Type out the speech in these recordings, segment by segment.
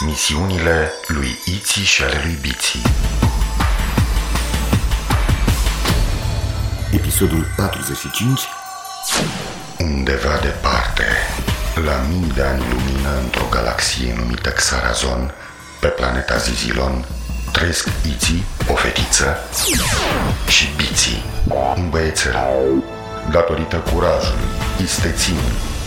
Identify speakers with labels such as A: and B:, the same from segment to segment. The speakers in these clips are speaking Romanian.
A: Misiunile lui Iții și ale lui Biții
B: Episodul 45
A: Undeva departe, la mii de ani lumină într-o galaxie numită Xarazon, pe planeta Zizilon, trăiesc Iții, o fetiță, și Biții, un băiețel. Datorită curajului, isteții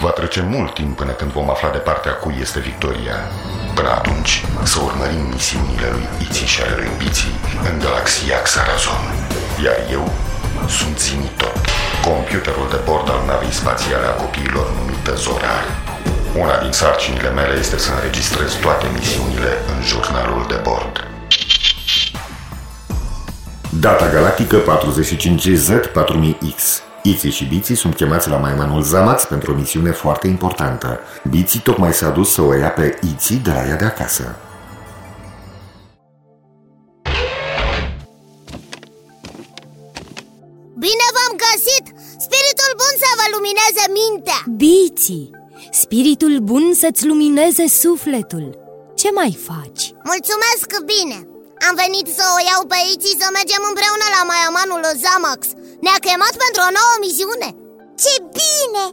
A: Va trece mult timp până când vom afla de partea cui este victoria. Până atunci, să urmărim misiunile lui Iții și ale lui Biții în galaxia Xarazon. Iar eu sunt Zinitot, computerul de bord al navei spațiale a copiilor numită Zorar. Una din sarcinile mele este să înregistrez toate misiunile în jurnalul de bord.
B: Data galactică 45Z4000X Iții și Biții sunt chemați la maimanul Zamax pentru o misiune foarte importantă. Biții tocmai s-a dus să o ia pe Iții de la ea de acasă.
C: Bine v-am găsit! Spiritul bun să vă lumineze mintea!
D: Biții, spiritul bun să-ți lumineze sufletul Ce mai faci?
C: Mulțumesc bine! Am venit să o iau pe Iții să mergem împreună la maiamanul Zamax Ne-a chemat pentru o nouă misiune
E: Ce bine!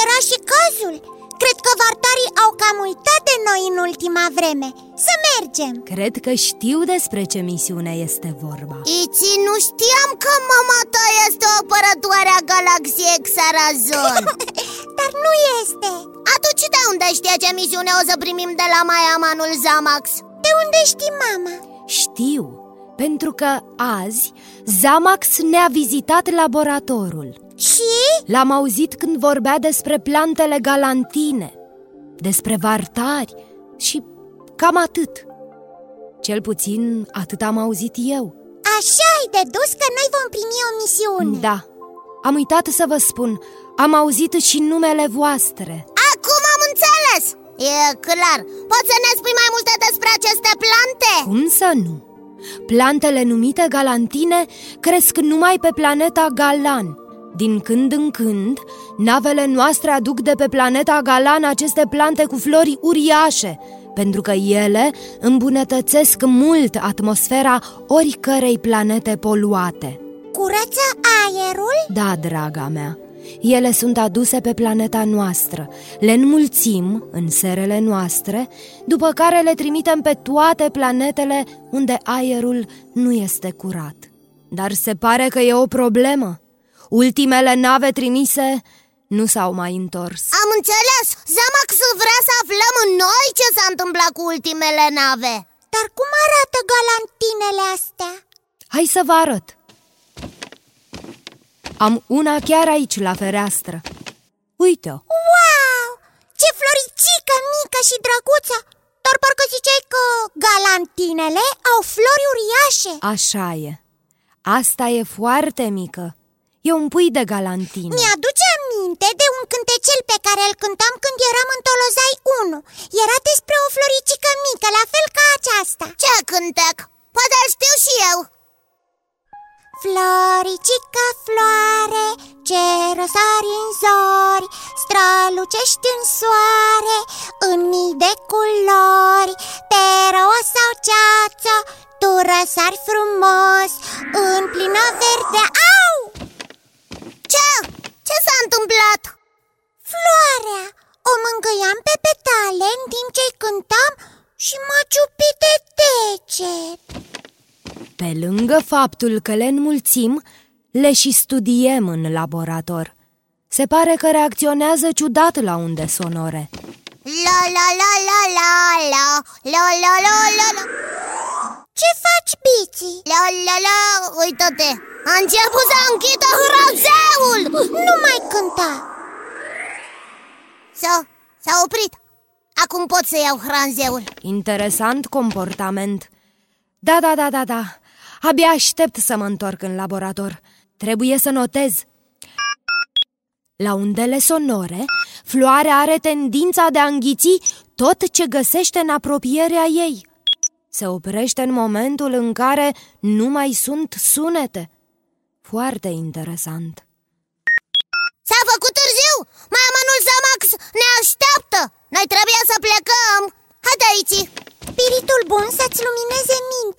E: Era și cazul! Cred că vartarii au cam uitat de noi în ultima vreme Să mergem!
D: Cred că știu despre ce misiune este vorba
C: Iții, nu știam că mama ta este o apărătoare a galaxiei Xarazon
E: Dar nu este
C: Atunci de unde știe ce misiune o să primim de la maiamanul Zamax?
E: De unde știi, mama?
D: Știu, pentru că azi Zamax ne-a vizitat laboratorul
E: Și?
D: L-am auzit când vorbea despre plantele galantine Despre vartari și cam atât Cel puțin atât am auzit eu
E: Așa ai dedus că noi vom primi o misiune
D: Da, am uitat să vă spun Am auzit și numele voastre
C: Acum am înțeles! E clar, poți să ne spui mai multe despre aceste plante?
D: Cum să nu? Plantele numite galantine cresc numai pe planeta Galan. Din când în când, navele noastre aduc de pe planeta Galan aceste plante cu flori uriașe Pentru că ele îmbunătățesc mult atmosfera oricărei planete poluate.
E: Curăță aerul?
D: Da, draga mea, ele sunt aduse pe planeta noastră, le înmulțim în serele noastre, după care le trimitem pe toate planetele unde aerul nu este curat. Dar se pare că e o problemă. Ultimele nave trimise nu s-au mai întors.
C: Am înțeles! Zamax vrea să aflăm noi ce s-a întâmplat cu ultimele nave
E: Dar cum arată galantinele astea?
D: Hai să vă arăt. Am una chiar aici, la fereastră. Uite-o!
E: Wow! Ce floricică mică și drăguță! Dar parcă ziceai că galantinele au flori uriașe
D: Așa e. Asta e foarte mică. E un pui de galantine.
E: Mi-aduce aminte de un cântecel pe care îl cântam când eram în Tolozai 1 Era despre o floricică mică, la fel ca aceasta
C: Ce cântec? Poate îl știu și eu
E: Floricica floare, ce răsari în zori Strălucești în soare, în mii de culori Pe roa sau ceață, tu răsari frumos În plină verde, au!
C: Ce? Ce s-a întâmplat?
E: Floarea! O mângâiam pe petale în timp ce-i cântam și m-a ciupit de deget
D: Pe lângă faptul că le înmulțim, le și studiem în laborator. Se pare că reacționează ciudat la unde sonore.
C: La la la la la la La la la la la
E: Ce faci, Biții?
C: La la la Uită-te A început să închidă hrazeul
E: Nu mai cânta
C: S-a, s-a oprit Acum pot să iau hranzeul
D: Interesant comportament. Da, da, da, da, da Abia aștept să mă întorc în laborator Trebuie să notez La undele sonore, floarea are tendința de a înghiți tot ce găsește în apropierea ei Se oprește în momentul în care nu mai sunt sunete Foarte interesant
C: S-a făcut târziu! Maiamanul Zamax ne așteaptă! Noi trebuie să plecăm! Haide aici!
E: Spiritul bun să-ți lumineze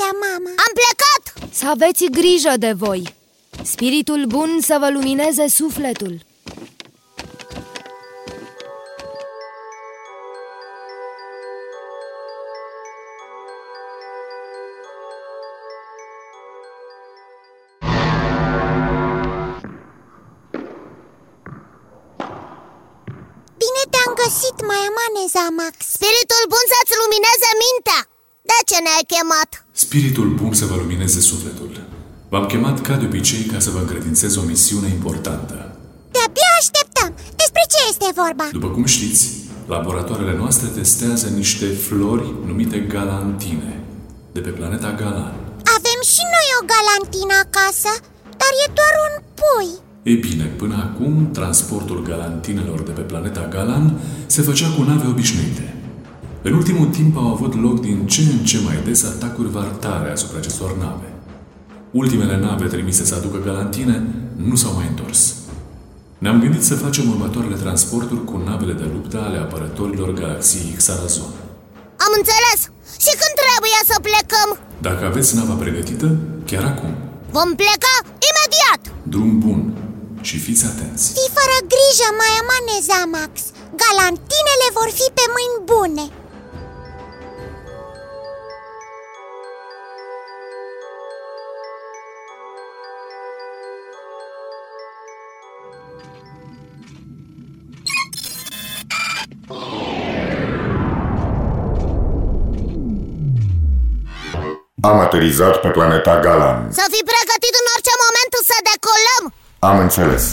E: mintea, mama
C: Am plecat!
D: Să aveți grijă de voi! Spiritul bun să vă lumineze sufletul!
E: găsit, Maiamane Zamax
C: Spiritul bun să-ți lumineze mintea De ce ne-ai chemat?
F: Spiritul bun să vă lumineze sufletul V-am chemat ca de obicei ca să vă încredințez o misiune importantă
E: De-abia așteptăm! Despre ce este vorba?
F: După cum știți, laboratoarele noastre testează niște flori numite galantine De pe planeta Galan
E: Avem și noi o galantină acasă, dar e doar un pui
F: ei bine, până acum, transportul galantinelor de pe planeta Galan se făcea cu nave obișnuite. În ultimul timp au avut loc din ce în ce mai des atacuri vartare asupra acestor nave. Ultimele nave trimise să aducă galantine nu s-au mai întors. Ne-am gândit să facem următoarele transporturi cu navele de luptă ale apărătorilor galaxiei Xarazon.
C: Am înțeles! Și când trebuie să plecăm?
F: Dacă aveți nava pregătită, chiar acum.
C: Vom pleca imediat!
F: Drum bun! și fiți atenți
E: Fii fără grijă, mai amane Zamax Galantinele vor fi pe mâini bune
B: Am aterizat pe planeta Galan
C: Să fii pregătit în orice moment să decolăm
B: am înțeles.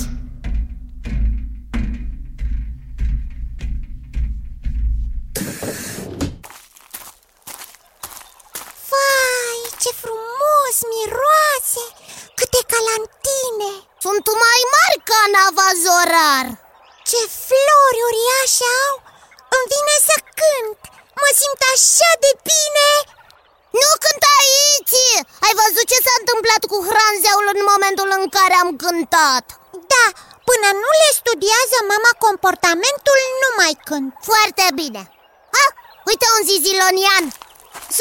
C: Cântat?
E: Da, până nu le studiază mama comportamentul, nu mai cânt
C: Foarte bine. Ah, uite un zizilonian.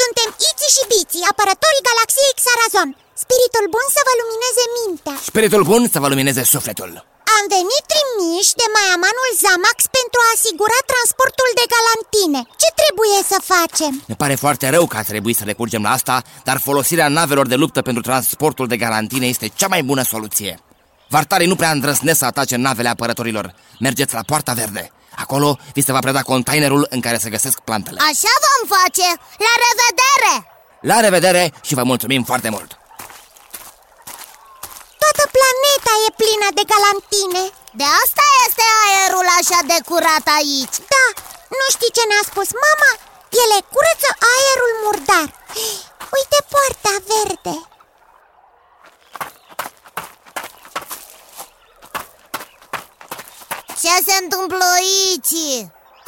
E: Suntem Iți și Biți, apărătorii galaxiei Xarazon. Spiritul bun să vă lumineze mintea.
G: Spiritul bun să vă lumineze sufletul.
E: Am venit trimiși de Maiamanul Zamax pentru a asigura transportul de galantine. Ce trebuie să facem?
G: Ne pare foarte rău că a trebuit să recurgem la asta Dar folosirea navelor de luptă pentru transportul de galantine este cea mai bună soluție Vartarii nu prea îndrăznesc să atace navele apărătorilor Mergeți la Poarta Verde Acolo vi se va preda containerul în care se găsesc plantele
C: Așa vom face! La revedere!
G: La revedere și vă mulțumim foarte mult!
E: Toată planeta e plină de galantine
C: De asta este aerul așa de curat aici
E: Da, nu știi ce ne-a spus mama? Ele curăță aerul murdar Uite poarta verde
C: Ce se întâmplă aici?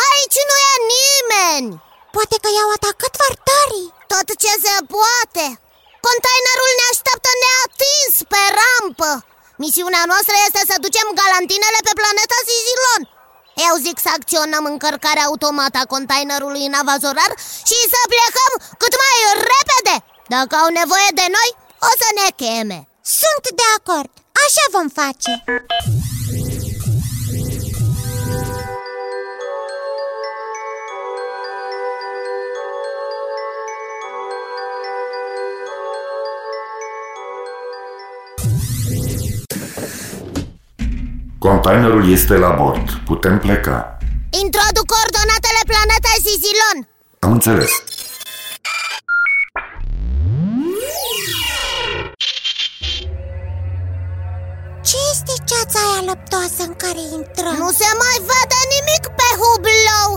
C: Aici nu e nimeni.
E: Poate că i-au atacat vartarii.
C: Tot ce se poate. Containerul ne așteaptă neatins pe rampă. Misiunea noastră este să ducem galantinele pe planeta Sizilon Eu zic să acționăm încărcarea automată a containerului în avazorar Și să plecăm cât mai repede. Dacă au nevoie de noi, o să ne cheme.
E: Sunt de acord, așa vom face
B: Containerul este la bord. Putem pleca.
C: Introduc coordonatele planetei Sizilon.
B: Am înțeles.
E: Ce este ceața aia lăptoasă în care intrăm?
C: Nu se mai vede nimic pe hublou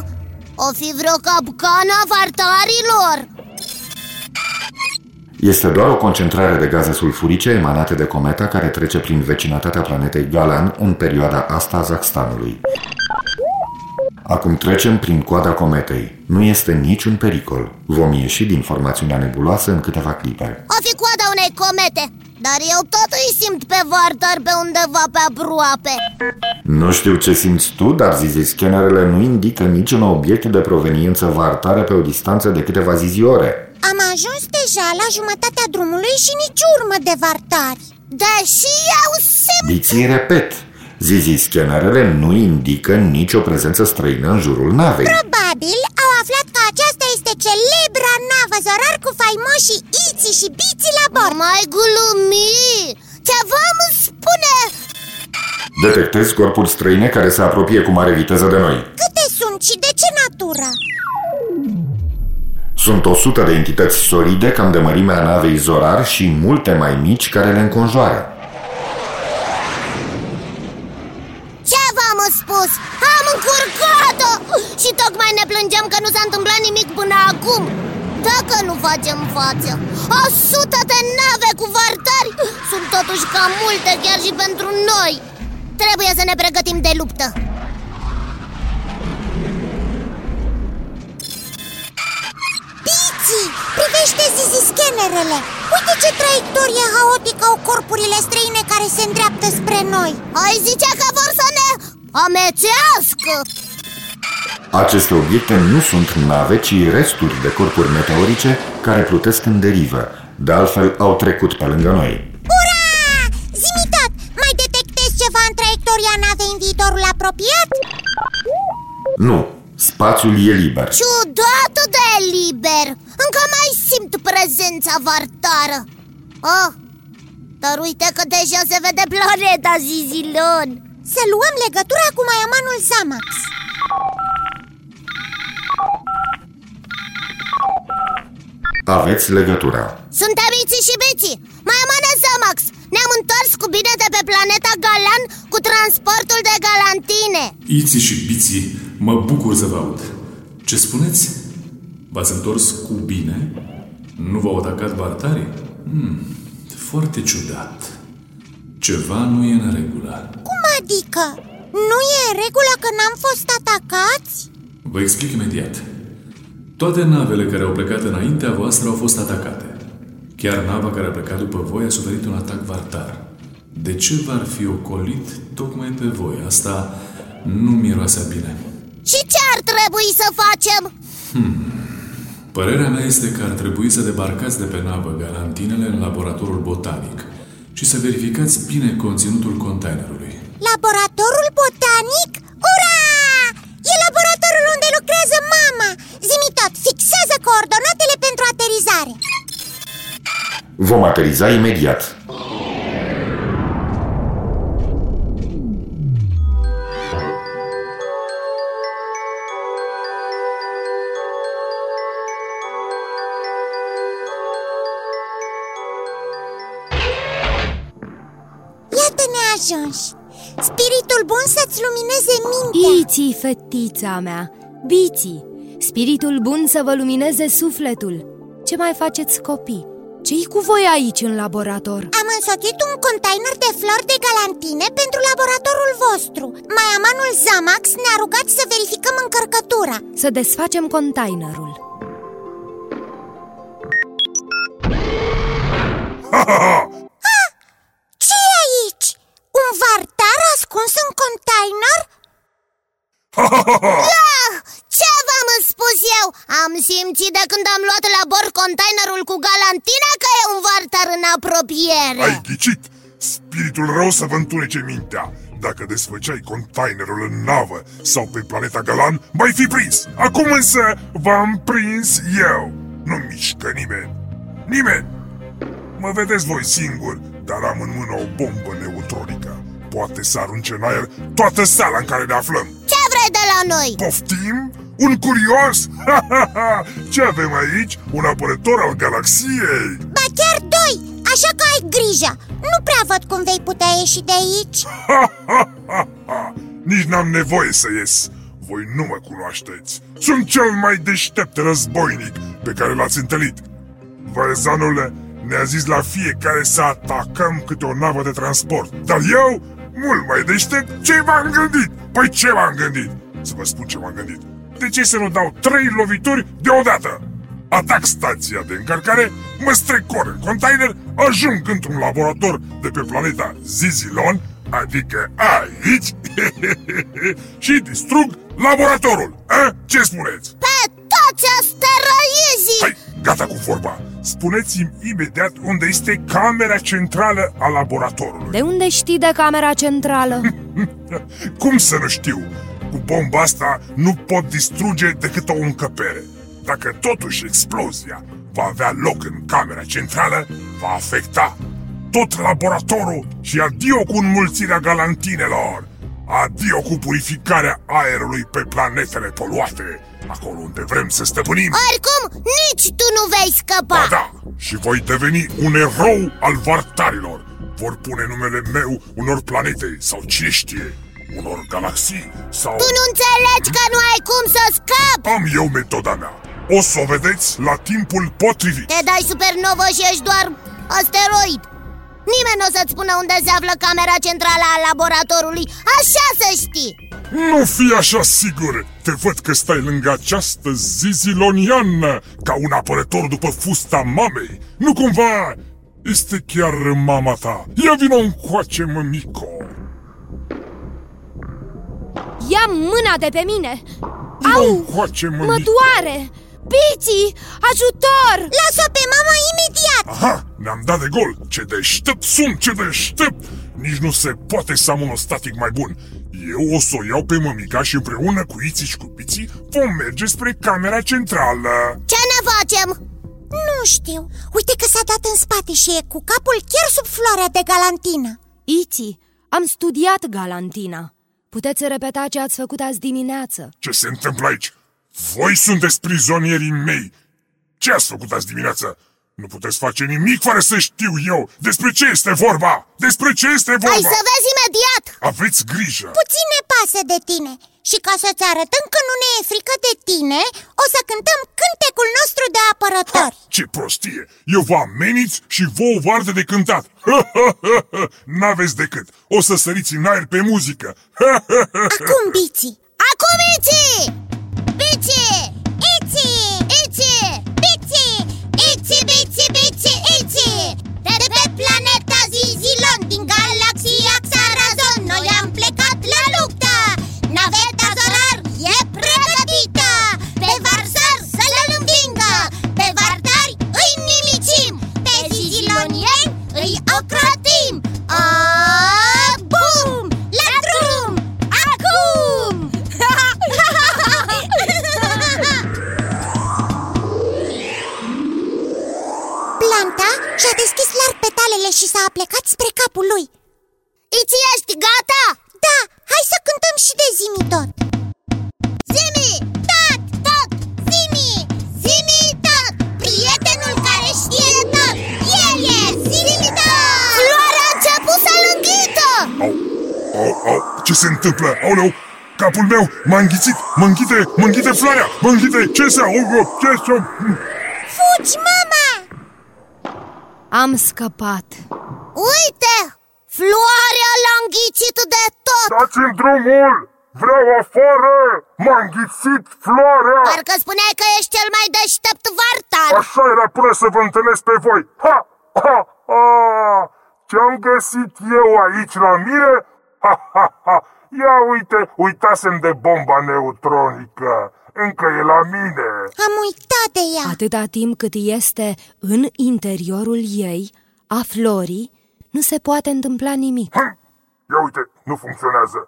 C: O fi vreo capcană a vartarilor
B: Este doar o concentrare de gaze sulfurice emanate de cometa care trece prin vecinătatea planetei Galan în perioada asta a Zaxtanului. Acum trecem prin coada cometei. Nu este niciun pericol. Vom ieși din formațiunea nebuloasă în câteva clipe.
C: O fi coada unei comete Dar eu tot îi simt pe Vartar pe undeva pe aproape
B: Nu știu ce simți tu, dar zizi scanerele nu indică niciun obiect de proveniență vartare pe o distanță de câteva ziziore.
E: Am ajuns deja la jumătatea drumului și nici urmă de vartari
C: Deși eu simt
B: Biții repet, zizi scanerele nu indică nicio prezență străină în jurul navei.
E: Probabil au aflat că aceasta este celebra navă zorar cu faimoșii Iții și Biții la bord
C: Mai glumi Ceva îmi spune
B: Detectezi corpuri străine care se apropie cu mare viteză de noi.
E: Câte sunt și de ce natură?
B: Sunt 100 de entități solide cam de mărimea navei Zorar și multe mai mici care le înconjoară.
C: Ce v-am spus? Am încurcat-o! Și tocmai ne plângem că nu s-a întâmplat nimic până acum. Dacă nu facem față O sută de nave cu vartari Sunt totuși cam multe chiar și pentru noi. Trebuie să ne pregătim de luptă
E: privește zizi scanerele Uite ce traiectorie haotică au corpurile străine care se îndreaptă spre noi
C: Ai zice că vor să ne amețească
B: Aceste obiecte nu sunt nave, ci resturi de corpuri meteorice care plutesc în derivă. De altfel, au trecut pe lângă noi.
E: Ura! Zimi tot, mai detectezi ceva în traiectoria navei în viitorul apropiat?
B: Nu, spațiul e liber.
C: Ciudat de liber! Încă mai simt prezența vartară. Oh, dar uite că deja se vede planeta Zizilon
E: Să luăm legătura cu Maiamanul Zamax.
B: Aveți legătura.
C: Suntem Iții și Biții. Mai amane Zamax Ne-am întors cu bine de pe planeta Galan Cu transportul de galantine.
F: Iții și biții, mă bucur să vă aud. Ce spuneți? V-ați întors cu bine? Nu v-au atacat bartarii? Hmm, foarte ciudat. Ceva nu e în regulă.
E: Cum adică? Nu e în regulă că n-am fost atacați?
F: Vă explic imediat. Toate navele care au plecat înaintea voastră au fost atacate. Chiar nava care a plecat după voi a suferit un atac vartar. De ce v-ar fi ocolit tocmai pe voi? Asta nu miroase bine.
C: Și ce ar trebui să facem?
F: Părerea mea este că ar trebui să debarcați de pe navă galantinele în laboratorul botanic și să verificați bine conținutul containerului.
E: Laboratorul botanic? Ura! E laboratorul unde lucrează mama! Zimi tot, fixează coordonatele pentru aterizare
B: Vom ateriza imediat.
E: Ajungi Spiritul bun să-ți lumineze mintea.
D: Iții, fetița mea, biții, spiritul bun să vă lumineze sufletul. Ce mai faceți copii? Ce-i cu voi aici în laborator?
E: Am însoțit un container de flori de galantine pentru laboratorul vostru. Maiamanul Zamax ne-a rugat să verificăm încărcătura.
D: Să desfacem containerul
C: Ah, ce v-am spus eu? Am simțit de când am luat la bord containerul cu galantina că e un vartar în apropiere.
H: Ai ghicit! Spiritul rău să vă întunece mintea. Dacă desfăceai containerul în navă sau pe planeta Galan, mai fi prins. Acum însă v-am prins eu. Nu mișcă nimeni. Nimeni. Mă vedeți voi singur, dar am în mână o bombă neutronică Poate să arunce în aer toată sala în care ne aflăm
C: Ce vrei de la noi?
H: Poftim? Un curios? Ce avem aici? Un apărător al galaxiei
E: Ba chiar doi, așa că ai grijă Nu prea văd cum vei putea ieși de aici
H: Nici n-am nevoie să ies Voi nu mă cunoașteți Sunt cel mai deștept războinic pe care l-ați întâlnit Văzanule, ne-a zis la fiecare să atacăm câte o navă de transport Dar eu, mult mai deștept, ce m-am gândit? Păi ce m-am gândit? Să vă spun ce m-am gândit De ce să nu dau trei lovituri deodată? Atac stația de încărcare, mă strecor în container, ajung într-un laborator de pe planeta Zizilon Adică aici Și distrug laboratorul A? Ce spuneți?
C: Pe toți asteroizii!
H: Hai, gata cu vorba Spuneți-mi imediat unde este camera centrală a laboratorului
D: De unde știi de camera centrală?
H: Cum să nu știu? Cu bomba asta nu pot distruge decât o încăpere Dacă totuși explozia va avea loc în camera centrală Va afecta tot laboratorul și adio cu înmulțirea galantinelor Adio cu purificarea aerului pe planetele poluate Acolo unde vrem să stăpânim.
C: Oricum, nici tu nu vei scăpa.
H: Ba da, și voi deveni un erou al vartarilor. Vor pune numele meu unor planete sau cine știe Unor galaxii sau...
C: Tu nu înțelegi că nu ai cum să scapi
H: Am eu metoda mea. O să o vedeți la timpul potrivit.
C: Te dai supernovă și ești doar asteroid Nimeni nu o să-ți spună unde se află camera centrală a laboratorului Așa să știi
H: Nu fi așa sigur Te văd că stai lângă această ziziloniană Ca un apărător după fusta mamei Nu cumva este chiar mama ta Ia vină încoace, mămico
D: Ia mâna de pe mine!
H: Vină
D: Au!
H: încoace, mămico
D: Mă doare! Piții! Ajutor!
E: Lasă-o pe mama imediat
H: Aha, ne-am dat de gol Ce deștept sunt, ce deștept Nici nu se poate să am un static mai bun Eu o să o iau pe mămica și împreună cu Iții și cu Piții Vom merge spre camera centrală
C: Ce ne facem?
E: Nu știu Uite că s-a dat în spate și e cu capul chiar sub floarea de galantină
D: Iti, am studiat Galantina Puteți repeta ce ați făcut azi dimineață
H: Ce se întâmplă aici? Voi sunteți prizonierii mei Ce ați făcut azi dimineață? Nu puteți face nimic fără să știu eu Despre ce este vorba? Despre ce este vorba?
C: Ai să vezi imediat
H: Aveți grijă
E: Puțin ne pasă de tine Și ca să-ți arătăm că nu ne e frică de tine O să cântăm cântecul nostru de apărători
H: Ha, ce prostie! Eu vă ameniți și vouă vă arde de cântat! N-aveți decât! O să săriți în aer pe muzică!
E: Acum, Biții
C: Acum Iți!
E: Și-a deschis larg petalele și s-a aplecat spre capul lui
C: Iți, ești gata?
E: Da, hai să cântăm și de zimi tot
C: Zimi!
E: Tot, tot, zimi, zimi tot Prietenul care știe tot El e zimi tot
C: Floarea a început să-l înghită
H: Au, au, au, ce se întâmplă? Aoleu, capul meu m-a înghițit, mă înghite, mă înghite floarea, mă înghite, ce se aude, ce se...
E: Fugi, mama!
D: Am scăpat
C: Uite! Floarea l-a înghițit de tot
H: Dați-mi drumul! Vreau afară! M-a înghițit floarea!
C: Parcă spuneai că ești cel mai deștept vartar
H: Așa era până să vă întâlnesc pe voi! Ha! Ha! Ha! Ce-am găsit eu aici la mine? Ha! Ha! Ha! Ia uite, uitasem de bomba neutronică! Încă e la mine!
E: Am uitat de ea
D: Atâta timp cât este în interiorul ei, a florii, nu se poate întâmpla nimic
H: Hm! Ia uite, nu funcționează!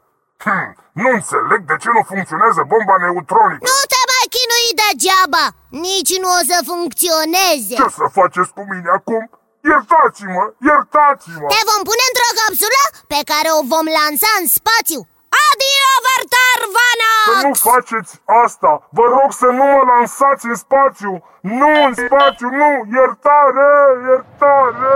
H: Hm! Nu înțeleg de ce nu funcționează bomba neutronică!
C: Nu te mai chinui degeaba Nici nu o să funcționeze
H: Ce să faceți cu mine acum? Iertați-mă! Iertați-mă!
C: Te vom pune într-o capsulă pe care o vom lansa în spațiu Adio, Vartar
H: Să
C: Vanax!
H: nu faceți asta! Vă rog să nu mă lansați în spațiu! Nu în spațiu, nu! Iertare! Iertare!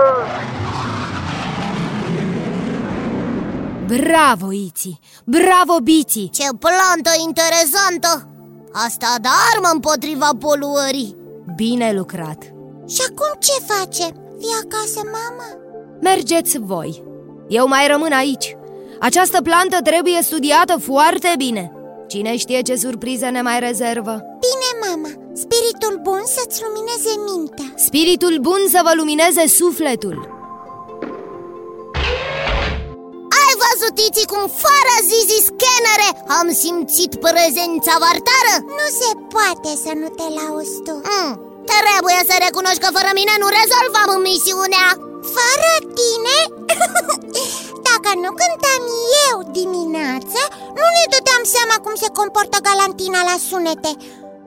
D: Bravo, Iți! Bravo, Biții!
C: Ce plantă interesantă! Asta da armă împotriva poluării
D: Bine lucrat!
E: Și acum ce facem? Fii acasă, mama?
D: Mergeți voi Eu mai rămân aici Această plantă trebuie studiată foarte bine. Cine știe ce surprize ne mai rezervă?
E: Bine, mama, spiritul bun să-ți lumineze mintea.
D: Spiritul bun să vă lumineze sufletul.
C: Ai văzut, Tiți, cum fără zizi scanere am simțit prezența vartară?
E: Nu se poate să nu te lauzi tu.
C: Mm, Trebuie să recunoști că fără mine nu rezolvam misiunea.
E: Fără tine? Dacă nu cântam eu dimineață, nu ne dădeam seama cum se comportă galantina la sunete.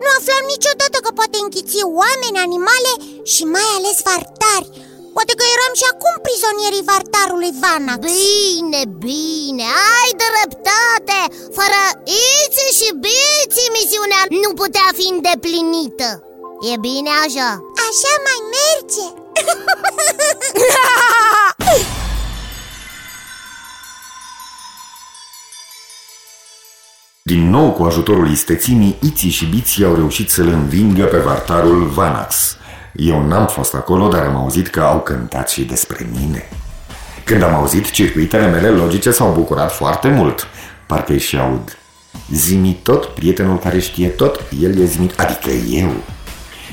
E: Nu aflam niciodată că poate închiți oameni, animale și mai ales vartari. Poate că eram și acum prizonierii vartarului Vanax.
C: Bine, bine, ai dreptate. Fără Iți și Biți misiunea nu putea fi îndeplinită. E bine așa?
E: Așa mai merge
B: Din nou, cu ajutorul istețimii, Iții și Biții au reușit să-l învingă pe vartarul Vanax. Eu n-am fost acolo, dar am auzit că au cântat și despre mine. Când am auzit, circuitele mele logice s-au bucurat foarte mult. Parcă-i și aud. Zimi tot, prietenul care știe tot, el e zimit, adică eu.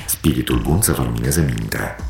B: Spiritul bun să vă lumineze mintea.